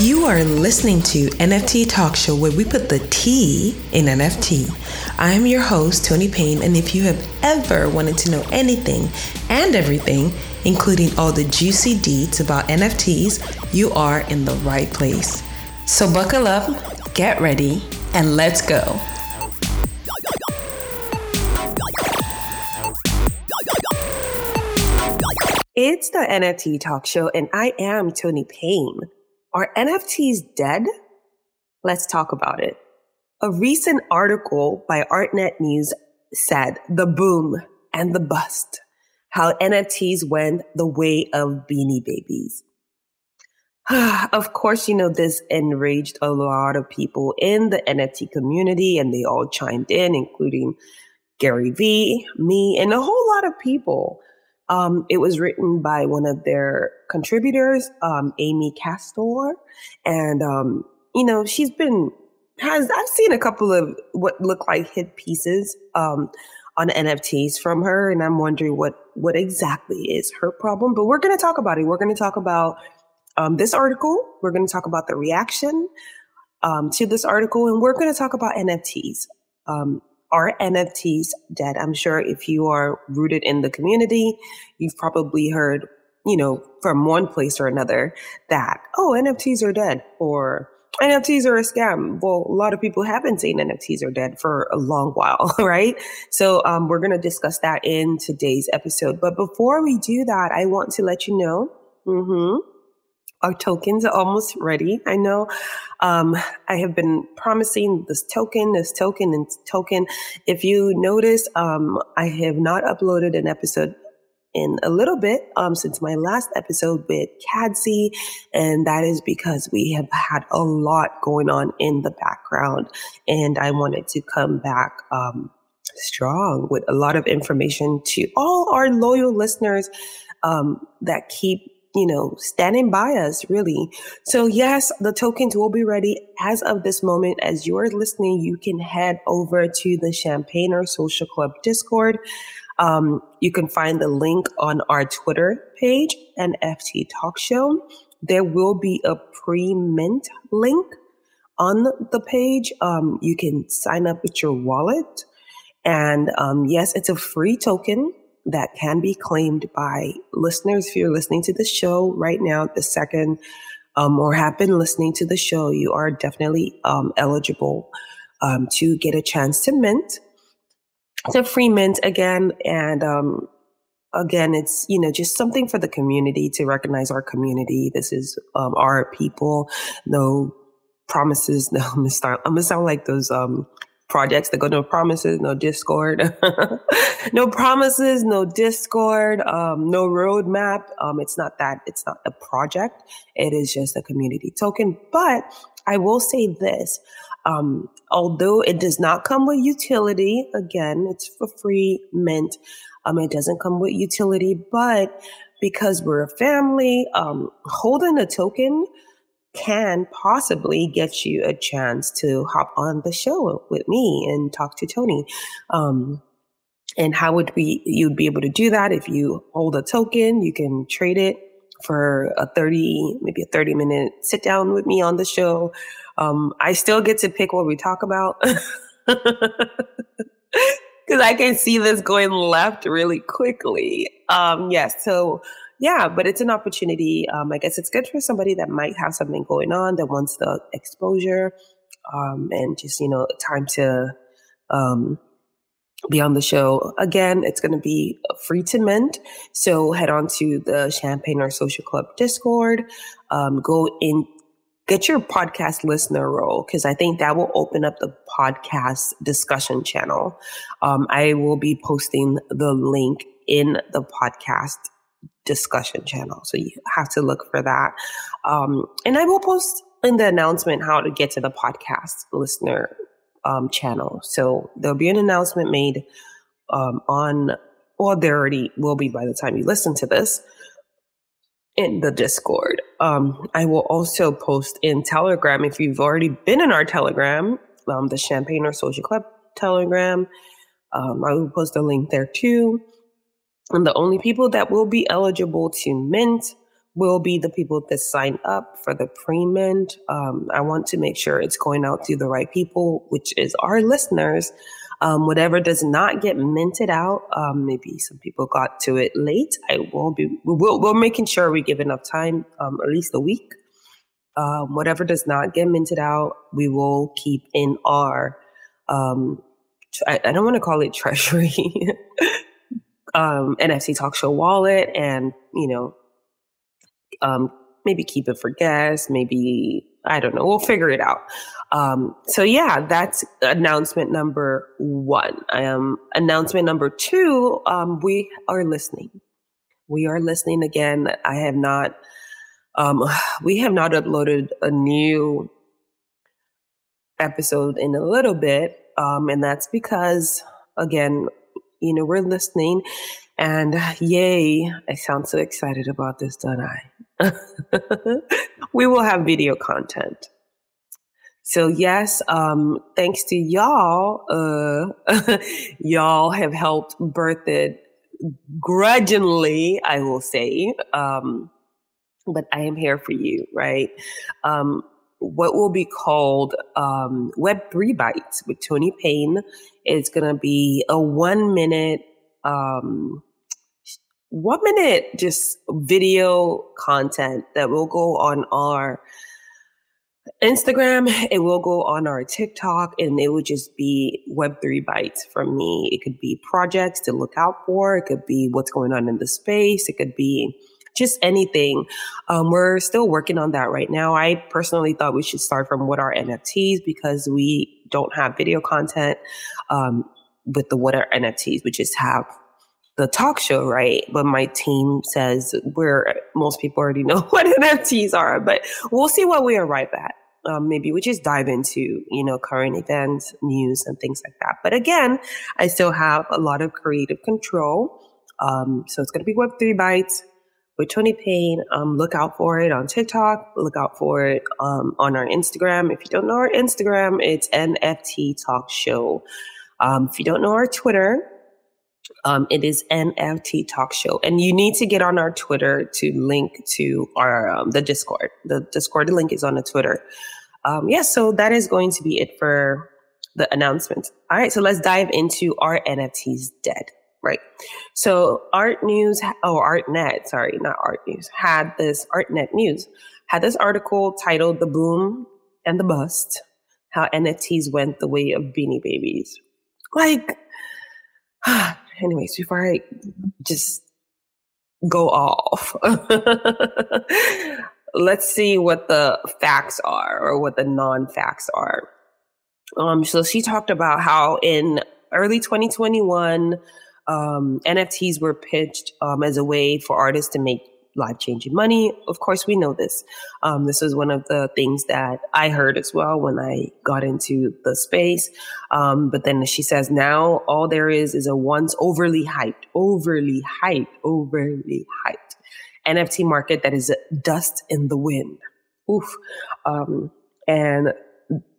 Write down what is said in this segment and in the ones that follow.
You are listening to NFT Talk Show where we put the T in NFT. I am your host, Tony Payne, and if you have ever wanted to know anything and everything, including all the juicy deeds about NFTs, you are in the right place. So buckle up, get ready, and let's go. It's the NFT Talk Show, and I am Tony Payne. Are NFTs dead? Let's talk about it. A recent article by ArtNet News said the boom and the bust, how NFTs went the way of beanie babies. of course, you know, this enraged a lot of people in the NFT community, and they all chimed in, including Gary Vee, me, and a whole lot of people. Um, it was written by one of their contributors, um, Amy Castor, and um, you know she's been has I've seen a couple of what look like hit pieces um, on NFTs from her, and I'm wondering what what exactly is her problem. But we're going to talk about it. We're going to talk about um, this article. We're going to talk about the reaction um, to this article, and we're going to talk about NFTs. Um, are NFTs dead? I'm sure if you are rooted in the community, you've probably heard, you know, from one place or another that, oh, NFTs are dead or NFTs are a scam. Well, a lot of people have been saying NFTs are dead for a long while, right? So um, we're going to discuss that in today's episode. But before we do that, I want to let you know. Mm-hmm, our tokens are almost ready. I know um, I have been promising this token, this token, and token. If you notice, um, I have not uploaded an episode in a little bit um, since my last episode with Cadsy, and that is because we have had a lot going on in the background, and I wanted to come back um, strong with a lot of information to all our loyal listeners um, that keep you know, standing by us really. So yes, the tokens will be ready as of this moment. As you're listening, you can head over to the Champagner Social Club Discord. Um, you can find the link on our Twitter page, NFT Talk Show. There will be a pre-mint link on the page. Um, you can sign up with your wallet. And um, yes, it's a free token that can be claimed by listeners. If you're listening to the show right now, the second, um, or have been listening to the show, you are definitely um, eligible um, to get a chance to mint. To free mint again, and um, again, it's you know just something for the community to recognize our community. This is um, our people. No promises. No, I'm gonna. I'm gonna sound like those um projects that go no promises, no discord, no promises, no discord, um, no roadmap. Um, it's not that. It's not a project. It is just a community token. But I will say this. Um, although it does not come with utility, again, it's for free mint. Um, it doesn't come with utility, but because we're a family, um, holding a token can possibly get you a chance to hop on the show with me and talk to Tony. Um, and how would we you'd be able to do that if you hold a token, you can trade it for a 30, maybe a 30 minute sit down with me on the show. Um, I still get to pick what we talk about. Because I can see this going left really quickly. Um, yes, so yeah, but it's an opportunity. Um, I guess it's good for somebody that might have something going on that wants the exposure um, and just, you know, time to um, be on the show. Again, it's going to be free to mint. So head on to the Champagner Social Club Discord. Um, go in, get your podcast listener role because I think that will open up the podcast discussion channel. Um, I will be posting the link in the podcast discussion channel. So you have to look for that. Um, and I will post in the announcement how to get to the podcast listener um, channel. So there'll be an announcement made um, on, or there already will be by the time you listen to this in the Discord. Um, I will also post in Telegram if you've already been in our Telegram, um, the Champagner Social Club Telegram. Um, I will post a link there too. And the only people that will be eligible to mint will be the people that sign up for the pre-mint. Um, I want to make sure it's going out to the right people, which is our listeners. Um, whatever does not get minted out, um, maybe some people got to it late. I won't be. We'll, we're making sure we give enough time, um, at least a week. Um, whatever does not get minted out, we will keep in our. Um, I, I don't want to call it treasury. um, NFT Talk Show wallet, and you know, um, maybe keep it for guests. Maybe I don't know. We'll figure it out. Um, so yeah, that's announcement number one. I um, announcement number two, um, we are listening. We are listening again. I have not, um, we have not uploaded a new episode in a little bit. Um, and that's because, again, you know, we're listening and yay, I sound so excited about this, don't I? we will have video content. So yes, um, thanks to y'all, uh, y'all have helped birth it grudgingly, I will say. Um, but I am here for you, right? Um, what will be called um, Web3 Bites with Tony Payne is going to be a one minute, um, one minute just video content that will go on our Instagram, it will go on our TikTok, and it would just be Web3 bites from me. It could be projects to look out for, it could be what's going on in the space, it could be just anything. Um, we're still working on that right now. I personally thought we should start from what are NFTs because we don't have video content um, with the what are NFTs, we just have the talk show, right? But my team says we're most people already know what NFTs are, but we'll see what we arrive at um, maybe we just dive into you know current events news and things like that but again i still have a lot of creative control um, so it's going to be web3 bites with tony payne um, look out for it on tiktok look out for it um, on our instagram if you don't know our instagram it's nft talk show um, if you don't know our twitter um, it is NFT Talk Show, and you need to get on our Twitter to link to our um, the Discord. The Discord link is on the Twitter. Um, yeah, so that is going to be it for the announcement. All right, so let's dive into our NFTs dead. Right. So Art News or oh, ArtNet, sorry, not Art News, had this ArtNet News had this article titled "The Boom and the Bust: How NFTs Went the Way of Beanie Babies." Like. anyways, before I just go off, let's see what the facts are or what the non facts are. Um, so she talked about how in early 2021, um, NFTs were pitched um, as a way for artists to make life changing money. Of course, we know this. Um, this was one of the things that I heard as well when I got into the space. Um, but then she says now all there is is a once overly hyped, overly hyped, overly hyped NFT market that is dust in the wind. Oof. Um, and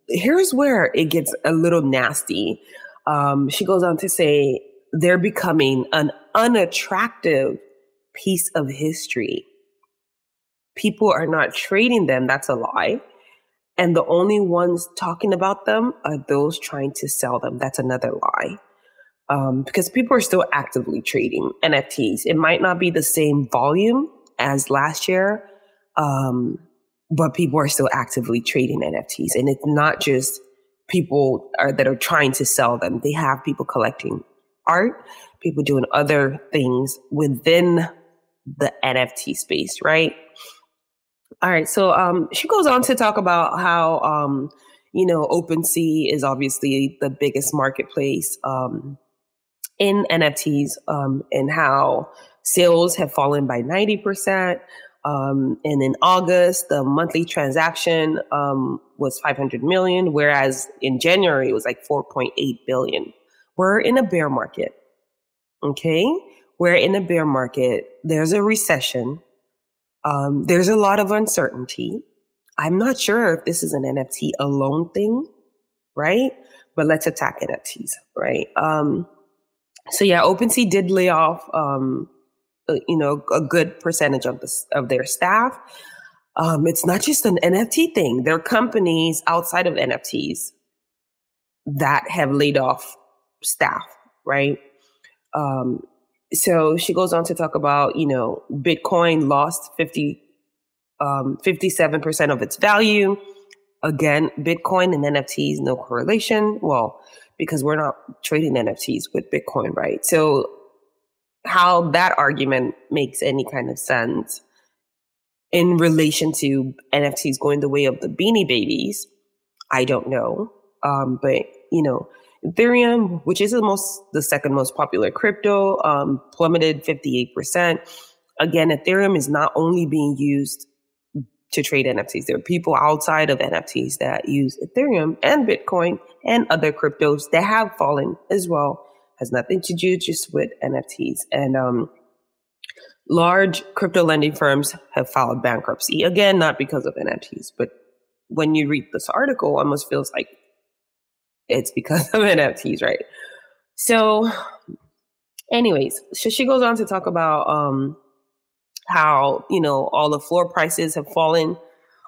here's where it gets a little nasty. Um, she goes on to say they're becoming an unattractive piece of history. People are not trading them. That's a lie. And the only ones talking about them are those trying to sell them. That's another lie. Um, because people are still actively trading NFTs. It might not be the same volume as last year, um, but people are still actively trading NFTs. And it's not just people are, that are trying to sell them, they have people collecting art, people doing other things within the NFT space, right? All right. So um, she goes on to talk about how, um, you know, OpenSea is obviously the biggest marketplace um, in NFTs um, and how sales have fallen by 90%. Um, and in August, the monthly transaction um, was 500 million, whereas in January it was like 4.8 billion. We're in a bear market. Okay we're in a bear market, there's a recession, um, there's a lot of uncertainty. I'm not sure if this is an NFT alone thing, right? But let's attack NFTs, right? Um, so yeah, OpenSea did lay off um, uh, you know, a good percentage of the, of their staff. Um, it's not just an NFT thing. There are companies outside of NFTs that have laid off staff, right? Um, so she goes on to talk about, you know, Bitcoin lost 50, um, 57% of its value. Again, Bitcoin and NFTs, no correlation. Well, because we're not trading NFTs with Bitcoin, right? So how that argument makes any kind of sense in relation to NFTs going the way of the beanie babies, I don't know. Um, but you know, Ethereum, which is the most the second most popular crypto, um, plummeted 58%. Again, Ethereum is not only being used to trade NFTs. There are people outside of NFTs that use Ethereum and Bitcoin and other cryptos that have fallen as well. Has nothing to do just with NFTs. And um, large crypto lending firms have filed bankruptcy. Again, not because of NFTs, but when you read this article, almost feels like it's because of NFTs, right? So, anyways, so she goes on to talk about um, how you know all the floor prices have fallen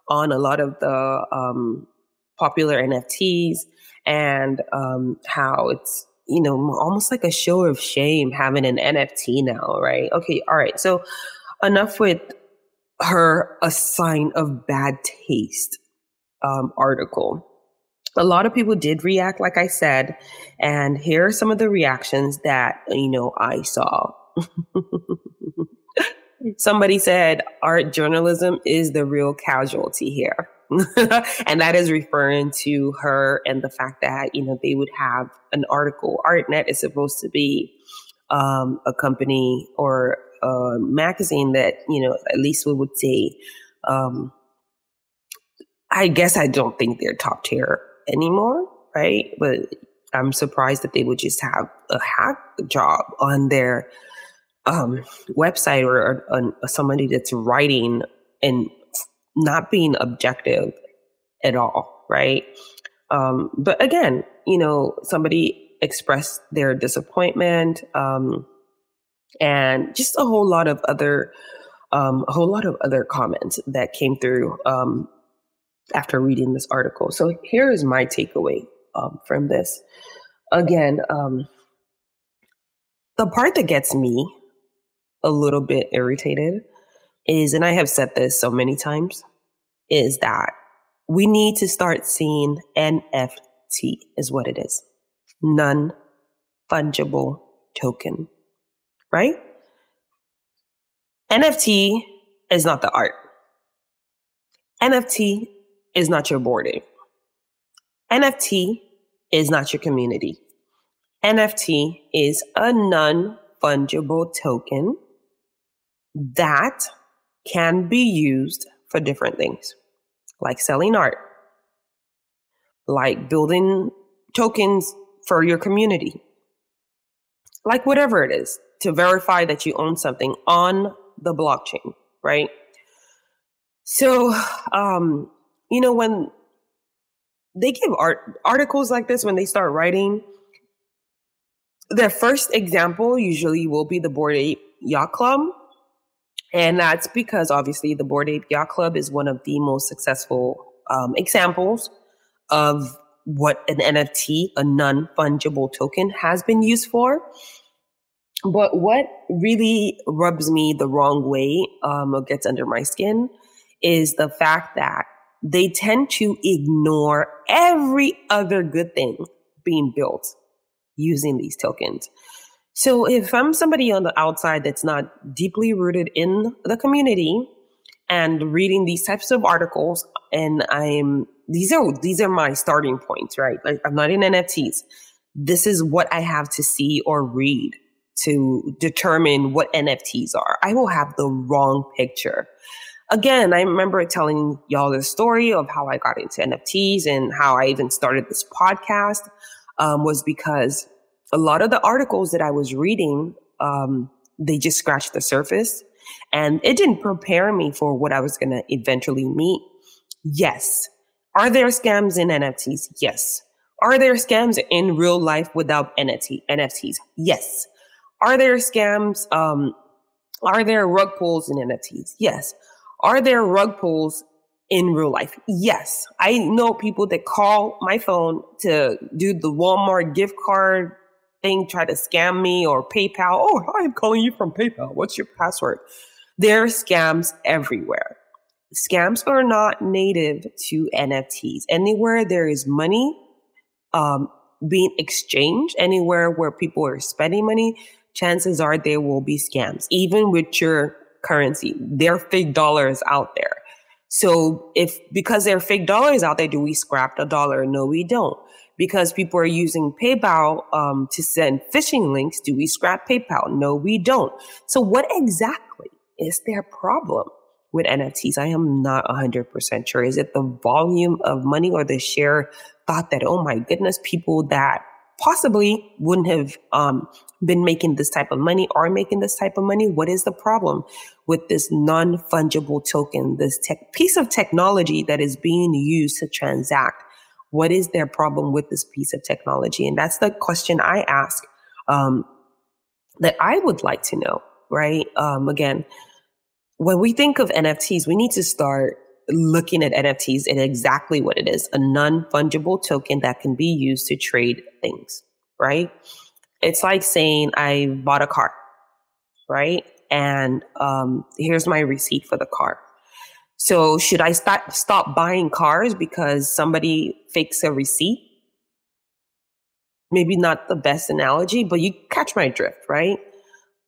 on a lot of the um, popular NFTs, and um, how it's you know almost like a show of shame having an NFT now, right? Okay, all right. So enough with her a sign of bad taste um, article a lot of people did react, like I said, and here are some of the reactions that, you know, I saw. Somebody said art journalism is the real casualty here. and that is referring to her and the fact that, you know, they would have an article. ArtNet is supposed to be um, a company or a magazine that, you know, at least we would say, um, I guess I don't think they're top tier anymore, right? But I'm surprised that they would just have a hack job on their um, website or, or, or somebody that's writing and not being objective at all, right? Um, but again, you know, somebody expressed their disappointment um, and just a whole lot of other, um, a whole lot of other comments that came through um, after reading this article. So here is my takeaway um, from this. Again, um, the part that gets me a little bit irritated is, and I have said this so many times, is that we need to start seeing NFT is what it is non fungible token, right? NFT is not the art. NFT is not your boarding. NFT is not your community. NFT is a non fungible token that can be used for different things, like selling art, like building tokens for your community, like whatever it is to verify that you own something on the blockchain, right? So, um, you know, when they give art articles like this, when they start writing, their first example usually will be the Bored Ape Yacht Club. And that's because obviously the Bored Ape Yacht Club is one of the most successful um, examples of what an NFT, a non fungible token, has been used for. But what really rubs me the wrong way, um, or gets under my skin, is the fact that they tend to ignore every other good thing being built using these tokens. So if I'm somebody on the outside that's not deeply rooted in the community and reading these types of articles and I'm these are these are my starting points, right? Like I'm not in NFTs. This is what I have to see or read to determine what NFTs are. I will have the wrong picture again, I remember telling y'all the story of how I got into NFTs and how I even started this podcast um, was because a lot of the articles that I was reading, um, they just scratched the surface and it didn't prepare me for what I was going to eventually meet. Yes. Are there scams in NFTs? Yes. Are there scams in real life without NFT, NFTs? Yes. Are there scams um, Are there rug pulls in NFTs? Yes. Are there rug pulls in real life? Yes. I know people that call my phone to do the Walmart gift card thing, try to scam me or PayPal. Oh, I'm calling you from PayPal. What's your password? There are scams everywhere. Scams are not native to NFTs. Anywhere there is money um, being exchanged, anywhere where people are spending money, chances are there will be scams, even with your currency. There are fake dollars out there. So if because there are fake dollars out there, do we scrap the dollar? No, we don't. Because people are using PayPal um, to send phishing links, do we scrap PayPal? No, we don't. So what exactly is their problem with NFTs? I am not 100% sure. Is it the volume of money or the sheer thought that, oh my goodness, people that possibly wouldn't have um, been making this type of money are making this type of money. What is the problem with this non fungible token, this tech, piece of technology that is being used to transact? What is their problem with this piece of technology? And that's the question I ask um, that I would like to know, right? Um, again, when we think of NFTs, we need to start looking at NFTs and exactly what it is a non fungible token that can be used to trade things, right? It's like saying I bought a car, right? And um, here's my receipt for the car. So should I stop stop buying cars because somebody fakes a receipt? Maybe not the best analogy, but you catch my drift, right?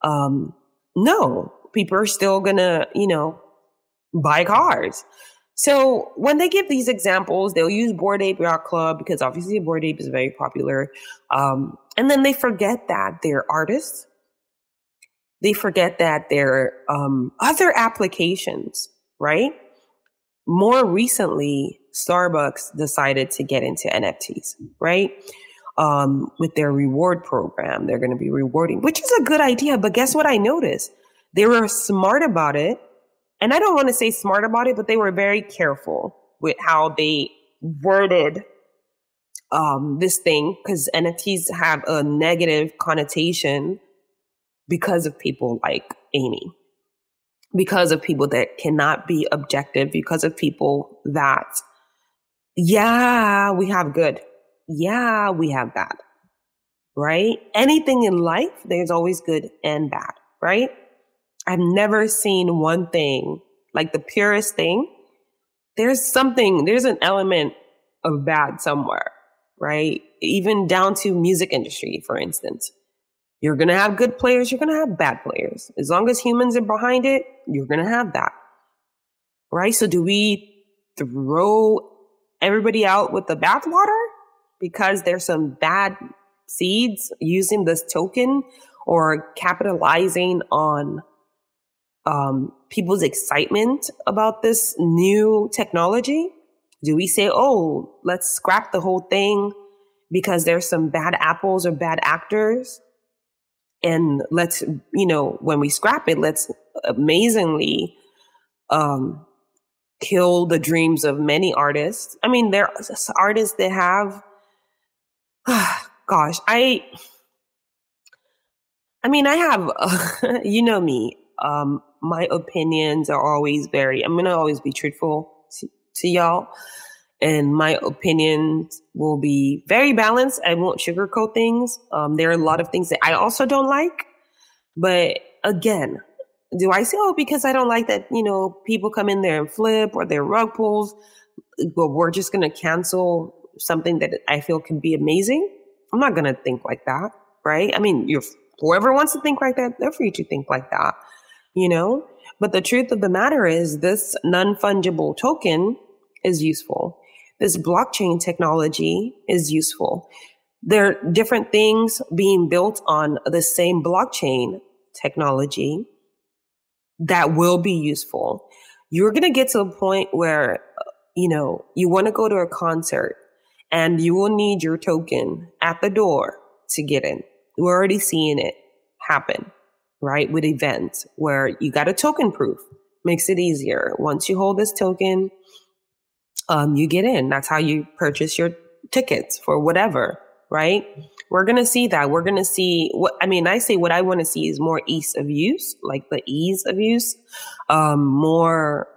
Um, no, people are still gonna, you know, buy cars. So when they give these examples, they'll use Bored Ape Yacht Club because obviously Bored Ape is very popular. Um, and then they forget that they're artists. They forget that there are um, other applications, right? More recently, Starbucks decided to get into NFTs, right? Um, with their reward program, they're going to be rewarding, which is a good idea. But guess what I noticed? They were smart about it and I don't want to say smart about it, but they were very careful with how they worded um, this thing because NFTs have a negative connotation because of people like Amy, because of people that cannot be objective, because of people that, yeah, we have good, yeah, we have bad, right? Anything in life, there's always good and bad, right? I've never seen one thing like the purest thing. There's something, there's an element of bad somewhere, right? Even down to music industry, for instance. You're going to have good players, you're going to have bad players. As long as humans are behind it, you're going to have that. Right? So do we throw everybody out with the bathwater because there's some bad seeds using this token or capitalizing on um, people's excitement about this new technology? Do we say, oh, let's scrap the whole thing because there's some bad apples or bad actors? And let's, you know, when we scrap it, let's amazingly um, kill the dreams of many artists. I mean, there are artists that have, gosh, I, I mean, I have, uh, you know me, um, my opinions are always very, I'm to always be truthful to, y'all. And my opinions will be very balanced. I won't sugarcoat things. Um, there are a lot of things that I also don't like. But again, do I say, oh, because I don't like that, you know, people come in there and flip or they're rug pulls, but we're just going to cancel something that I feel can be amazing? I'm not going to think like that, right? I mean, you're, whoever wants to think like that, they're free to think like that you know? But the truth of the matter is, this non fungible token is useful. This blockchain technology is useful. There are different things being built on the same blockchain technology that will be useful. You're going to get to a point where, uh, you know, you want to go to a concert and you will need your token at the door to get in. We're already seeing it happen right? With events where you got a token proof, makes it easier. Once you hold this token, um, you get in. That's how you purchase your tickets for whatever, right? We're going to see that. We're going to see what, I mean, I say what I want to see is more ease of use, like the ease of use, um, more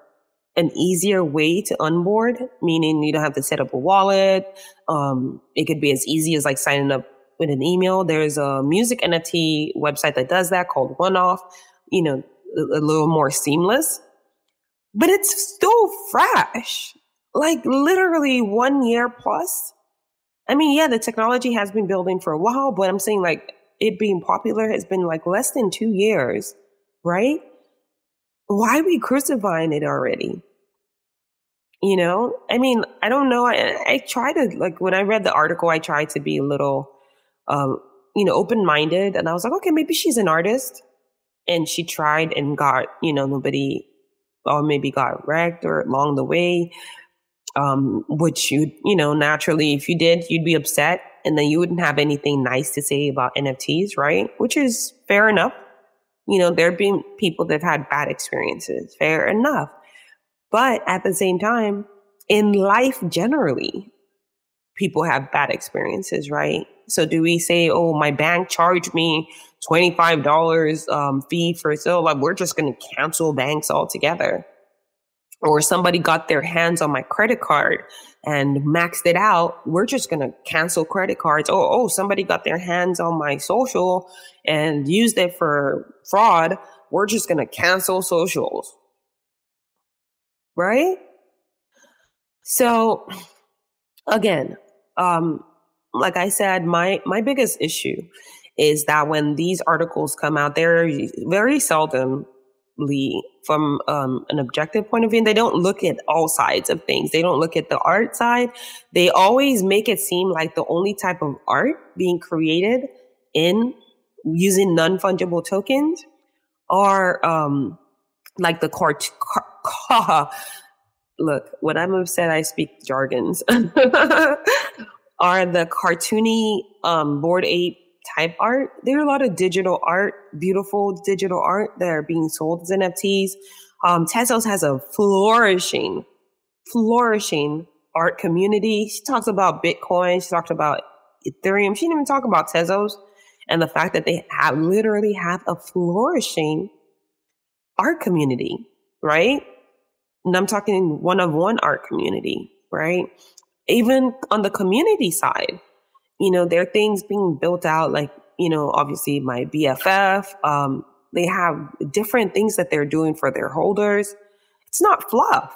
an easier way to onboard, meaning you don't have to set up a wallet. Um, it could be as easy as like signing up with an email. There's a music NFT website that does that called OneOf, you know, a, a little more seamless, but it's still fresh. Like literally one year plus. I mean, yeah, the technology has been building for a while, but I'm saying like it being popular has been like less than two years, right? Why are we crucifying it already? You know, I mean, I don't know. I, I try to like when I read the article, I tried to be a little, um, you know, open minded, and I was like, okay, maybe she's an artist, and she tried and got, you know, nobody, or maybe got wrecked or along the way, um, which you, you know, naturally, if you did, you'd be upset, and then you wouldn't have anything nice to say about NFTs, right? Which is fair enough. You know, there have been people that have had bad experiences. Fair enough. But at the same time, in life generally, people have bad experiences, right? So do we say, oh, my bank charged me $25 um, fee for so like we're just going to cancel banks altogether? Or somebody got their hands on my credit card and maxed it out. We're just going to cancel credit cards. Oh, oh, somebody got their hands on my social and used it for fraud. We're just going to cancel socials right? So again, um, like I said, my my biggest issue is that when these articles come out, they're very from um, an objective point of view. They don't look at all sides of things. They don't look at the art side. They always make it seem like the only type of art being created in using non fungible tokens are um, like the cart- car- look, when I'm upset, I speak jargons. are the cartoony um, Bored Ape type art. There are a lot of digital art, beautiful digital art that are being sold as NFTs. Um, Tezos has a flourishing, flourishing art community. She talks about Bitcoin. She talked about Ethereum. She didn't even talk about Tezos and the fact that they have literally have a flourishing art community, right? And I'm talking one of one art community, right? Even on the community side, you know, there are things being built out, like, you know, obviously my BFF. Um, they have different things that they're doing for their holders. It's not fluff.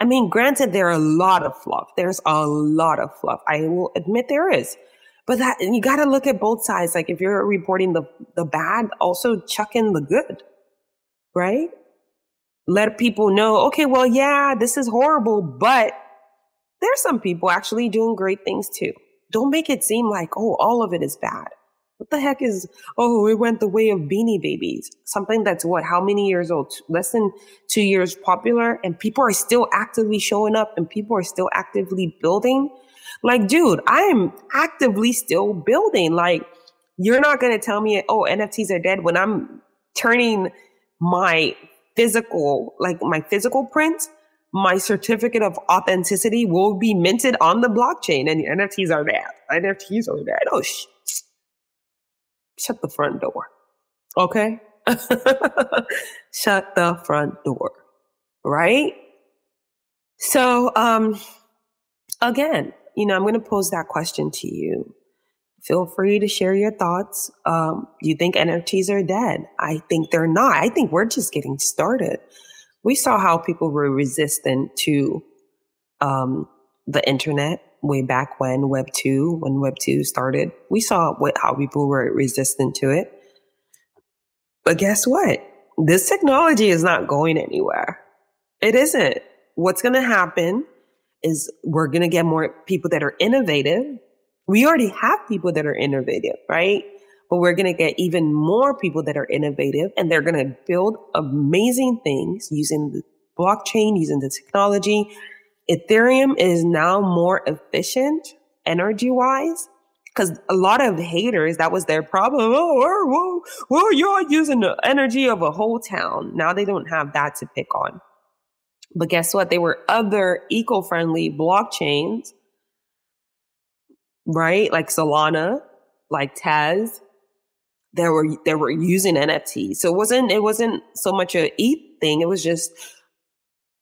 I mean, granted, there are a lot of fluff. There's a lot of fluff. I will admit there is. But that you got to look at both sides. Like if you're reporting the the bad, also chuck in the good, right? let people know, okay, well, yeah, this is horrible, but there's some people actually doing great things too. Don't make it seem like, oh, all of it is bad. What the heck is, oh, it went the way of beanie babies? Something that's what, how many years old? Less than two years popular, and people are still actively showing up and people are still actively building. Like, dude, I am actively still building. Like, you're not going to tell me, oh, NFTs are dead when I'm turning my physical, like my physical print, my certificate of authenticity will be minted on the blockchain and NFTs are bad. NFTs are bad. Oh, sh- shut the front door. Okay? shut the front door. Right? So, um, again, you know, I'm going to pose that question to you feel free to share your thoughts. Um, you think NFTs are dead? I think they're not. I think we're just getting started. We saw how people were resistant to um, the internet way back when Web two, when Web two started. We saw what how people were resistant to it. But guess what? This technology is not going anywhere. It isn't. What's going to happen is we're going to get more people that are innovative we already have people that are innovative, right? But we're going to get even more people that are innovative and they're going to build amazing things using the blockchain, using the technology. Ethereum is now more efficient energy wise because a lot of haters, that was their problem. Oh, well, well, you're using the energy of a whole town. Now they don't have that to pick on. But guess what? There were other eco friendly blockchains right? Like Solana, like Tez, they were they were using NFTs. So it wasn't it wasn't so much a ETH thing. It was just,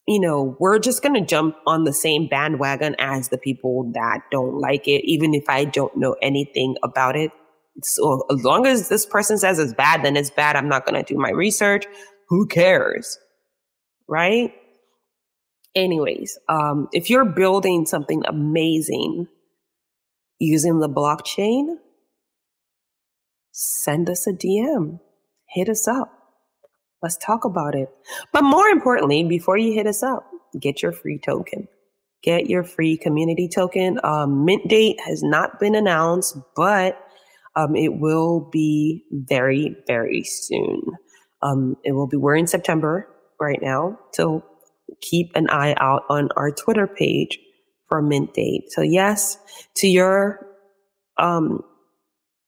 you know, we're just gonna jump on the same bandwagon as the people that don't like it, even if I don't know anything about it. So as long as this person says it's bad, then it's bad. I'm not gonna do my research. Who cares? Right? Anyways, um, if you're building something amazing using the blockchain, send us a DM, hit us up. Let's talk about it. But more importantly, before you hit us up, get your free token. Get your free community token. Um, mint date has not been announced, but um, it will be very, very soon. Um, it will be, we're in September right now. So keep an eye out on our Twitter page for mint date. So yes, to your um,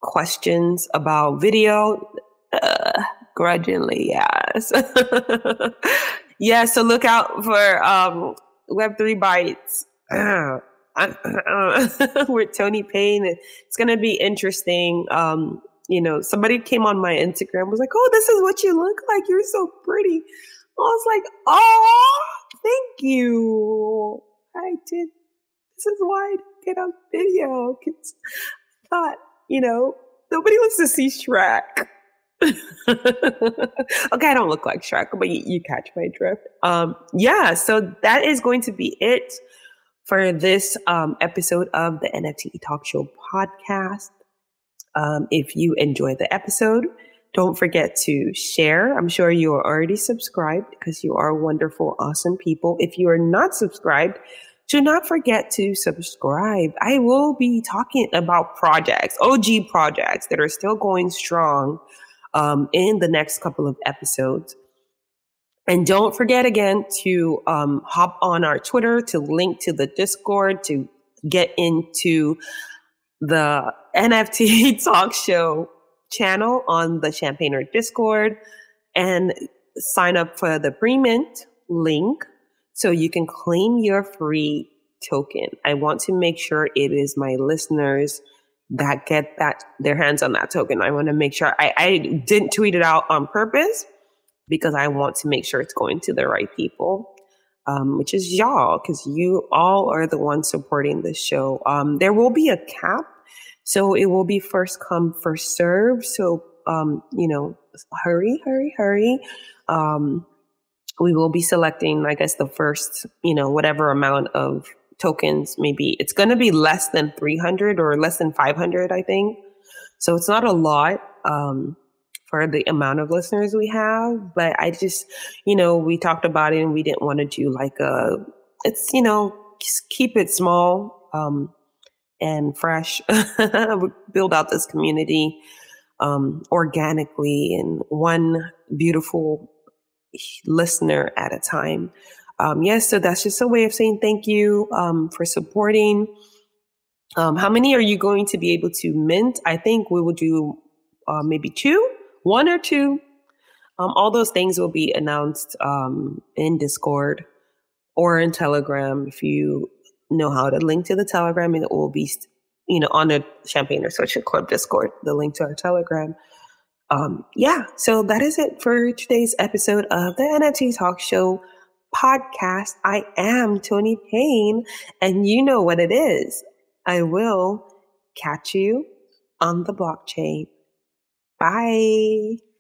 questions about video, uh, grudgingly, yes. yeah, so look out for um, Web3 Bites with Tony Payne. It's going to be interesting. Um, you know, somebody came on my Instagram was like, "Oh, this is what you look like. You're so pretty." I was like, "Oh, thank you. I did. This is why I did get on video because I thought, you know, nobody wants to see Shrek." okay, I don't look like Shrek, but you, you catch my drift. Um, yeah, so that is going to be it for this um, episode of the NFT Talk Show podcast. Um, if you enjoyed the episode, don't forget to share. I'm sure you are already subscribed because you are wonderful, awesome people. If you are not subscribed, do not forget to subscribe. I will be talking about projects, OG projects that are still going strong um, in the next couple of episodes. And don't forget again to um, hop on our Twitter to link to the Discord to get into the NFT talk show channel on the Champagner Discord and sign up for the pre-mint link so you can claim your free token. I want to make sure it is my listeners that get that their hands on that token. I want to make sure I, I didn't tweet it out on purpose because I want to make sure it's going to the right people, um, which is y'all, because you all are the ones supporting this show. Um, there will be a cap, so it will be first come, first serve. So, um, you know, hurry, hurry, hurry. Um, we will be selecting, I guess, the first, you know, whatever amount of tokens, maybe it's going to be less than 300 or less than 500, I think. So it's not a lot um, for the amount of listeners we have. But I just, you know, we talked about it and we didn't want to do like a, it's, you know, keep it small um, and fresh. Build out this community um, organically and one beautiful listener at a time um, yes, so that's just a way of saying thank you um, for supporting. Um, how many are you going to be able to mint? I think we will do uh, maybe two, one or two. Um, all those things will be announced um, in Discord or in Telegram. If you know how to link to the Telegram, and it will be, you know, on the Champagner Social Club Discord, the link to our Telegram. Um, yeah, so that is it for today's episode of the NFT Talk Show podcast. I am Tony Payne, and you know what it is. I will catch you on the blockchain. Bye.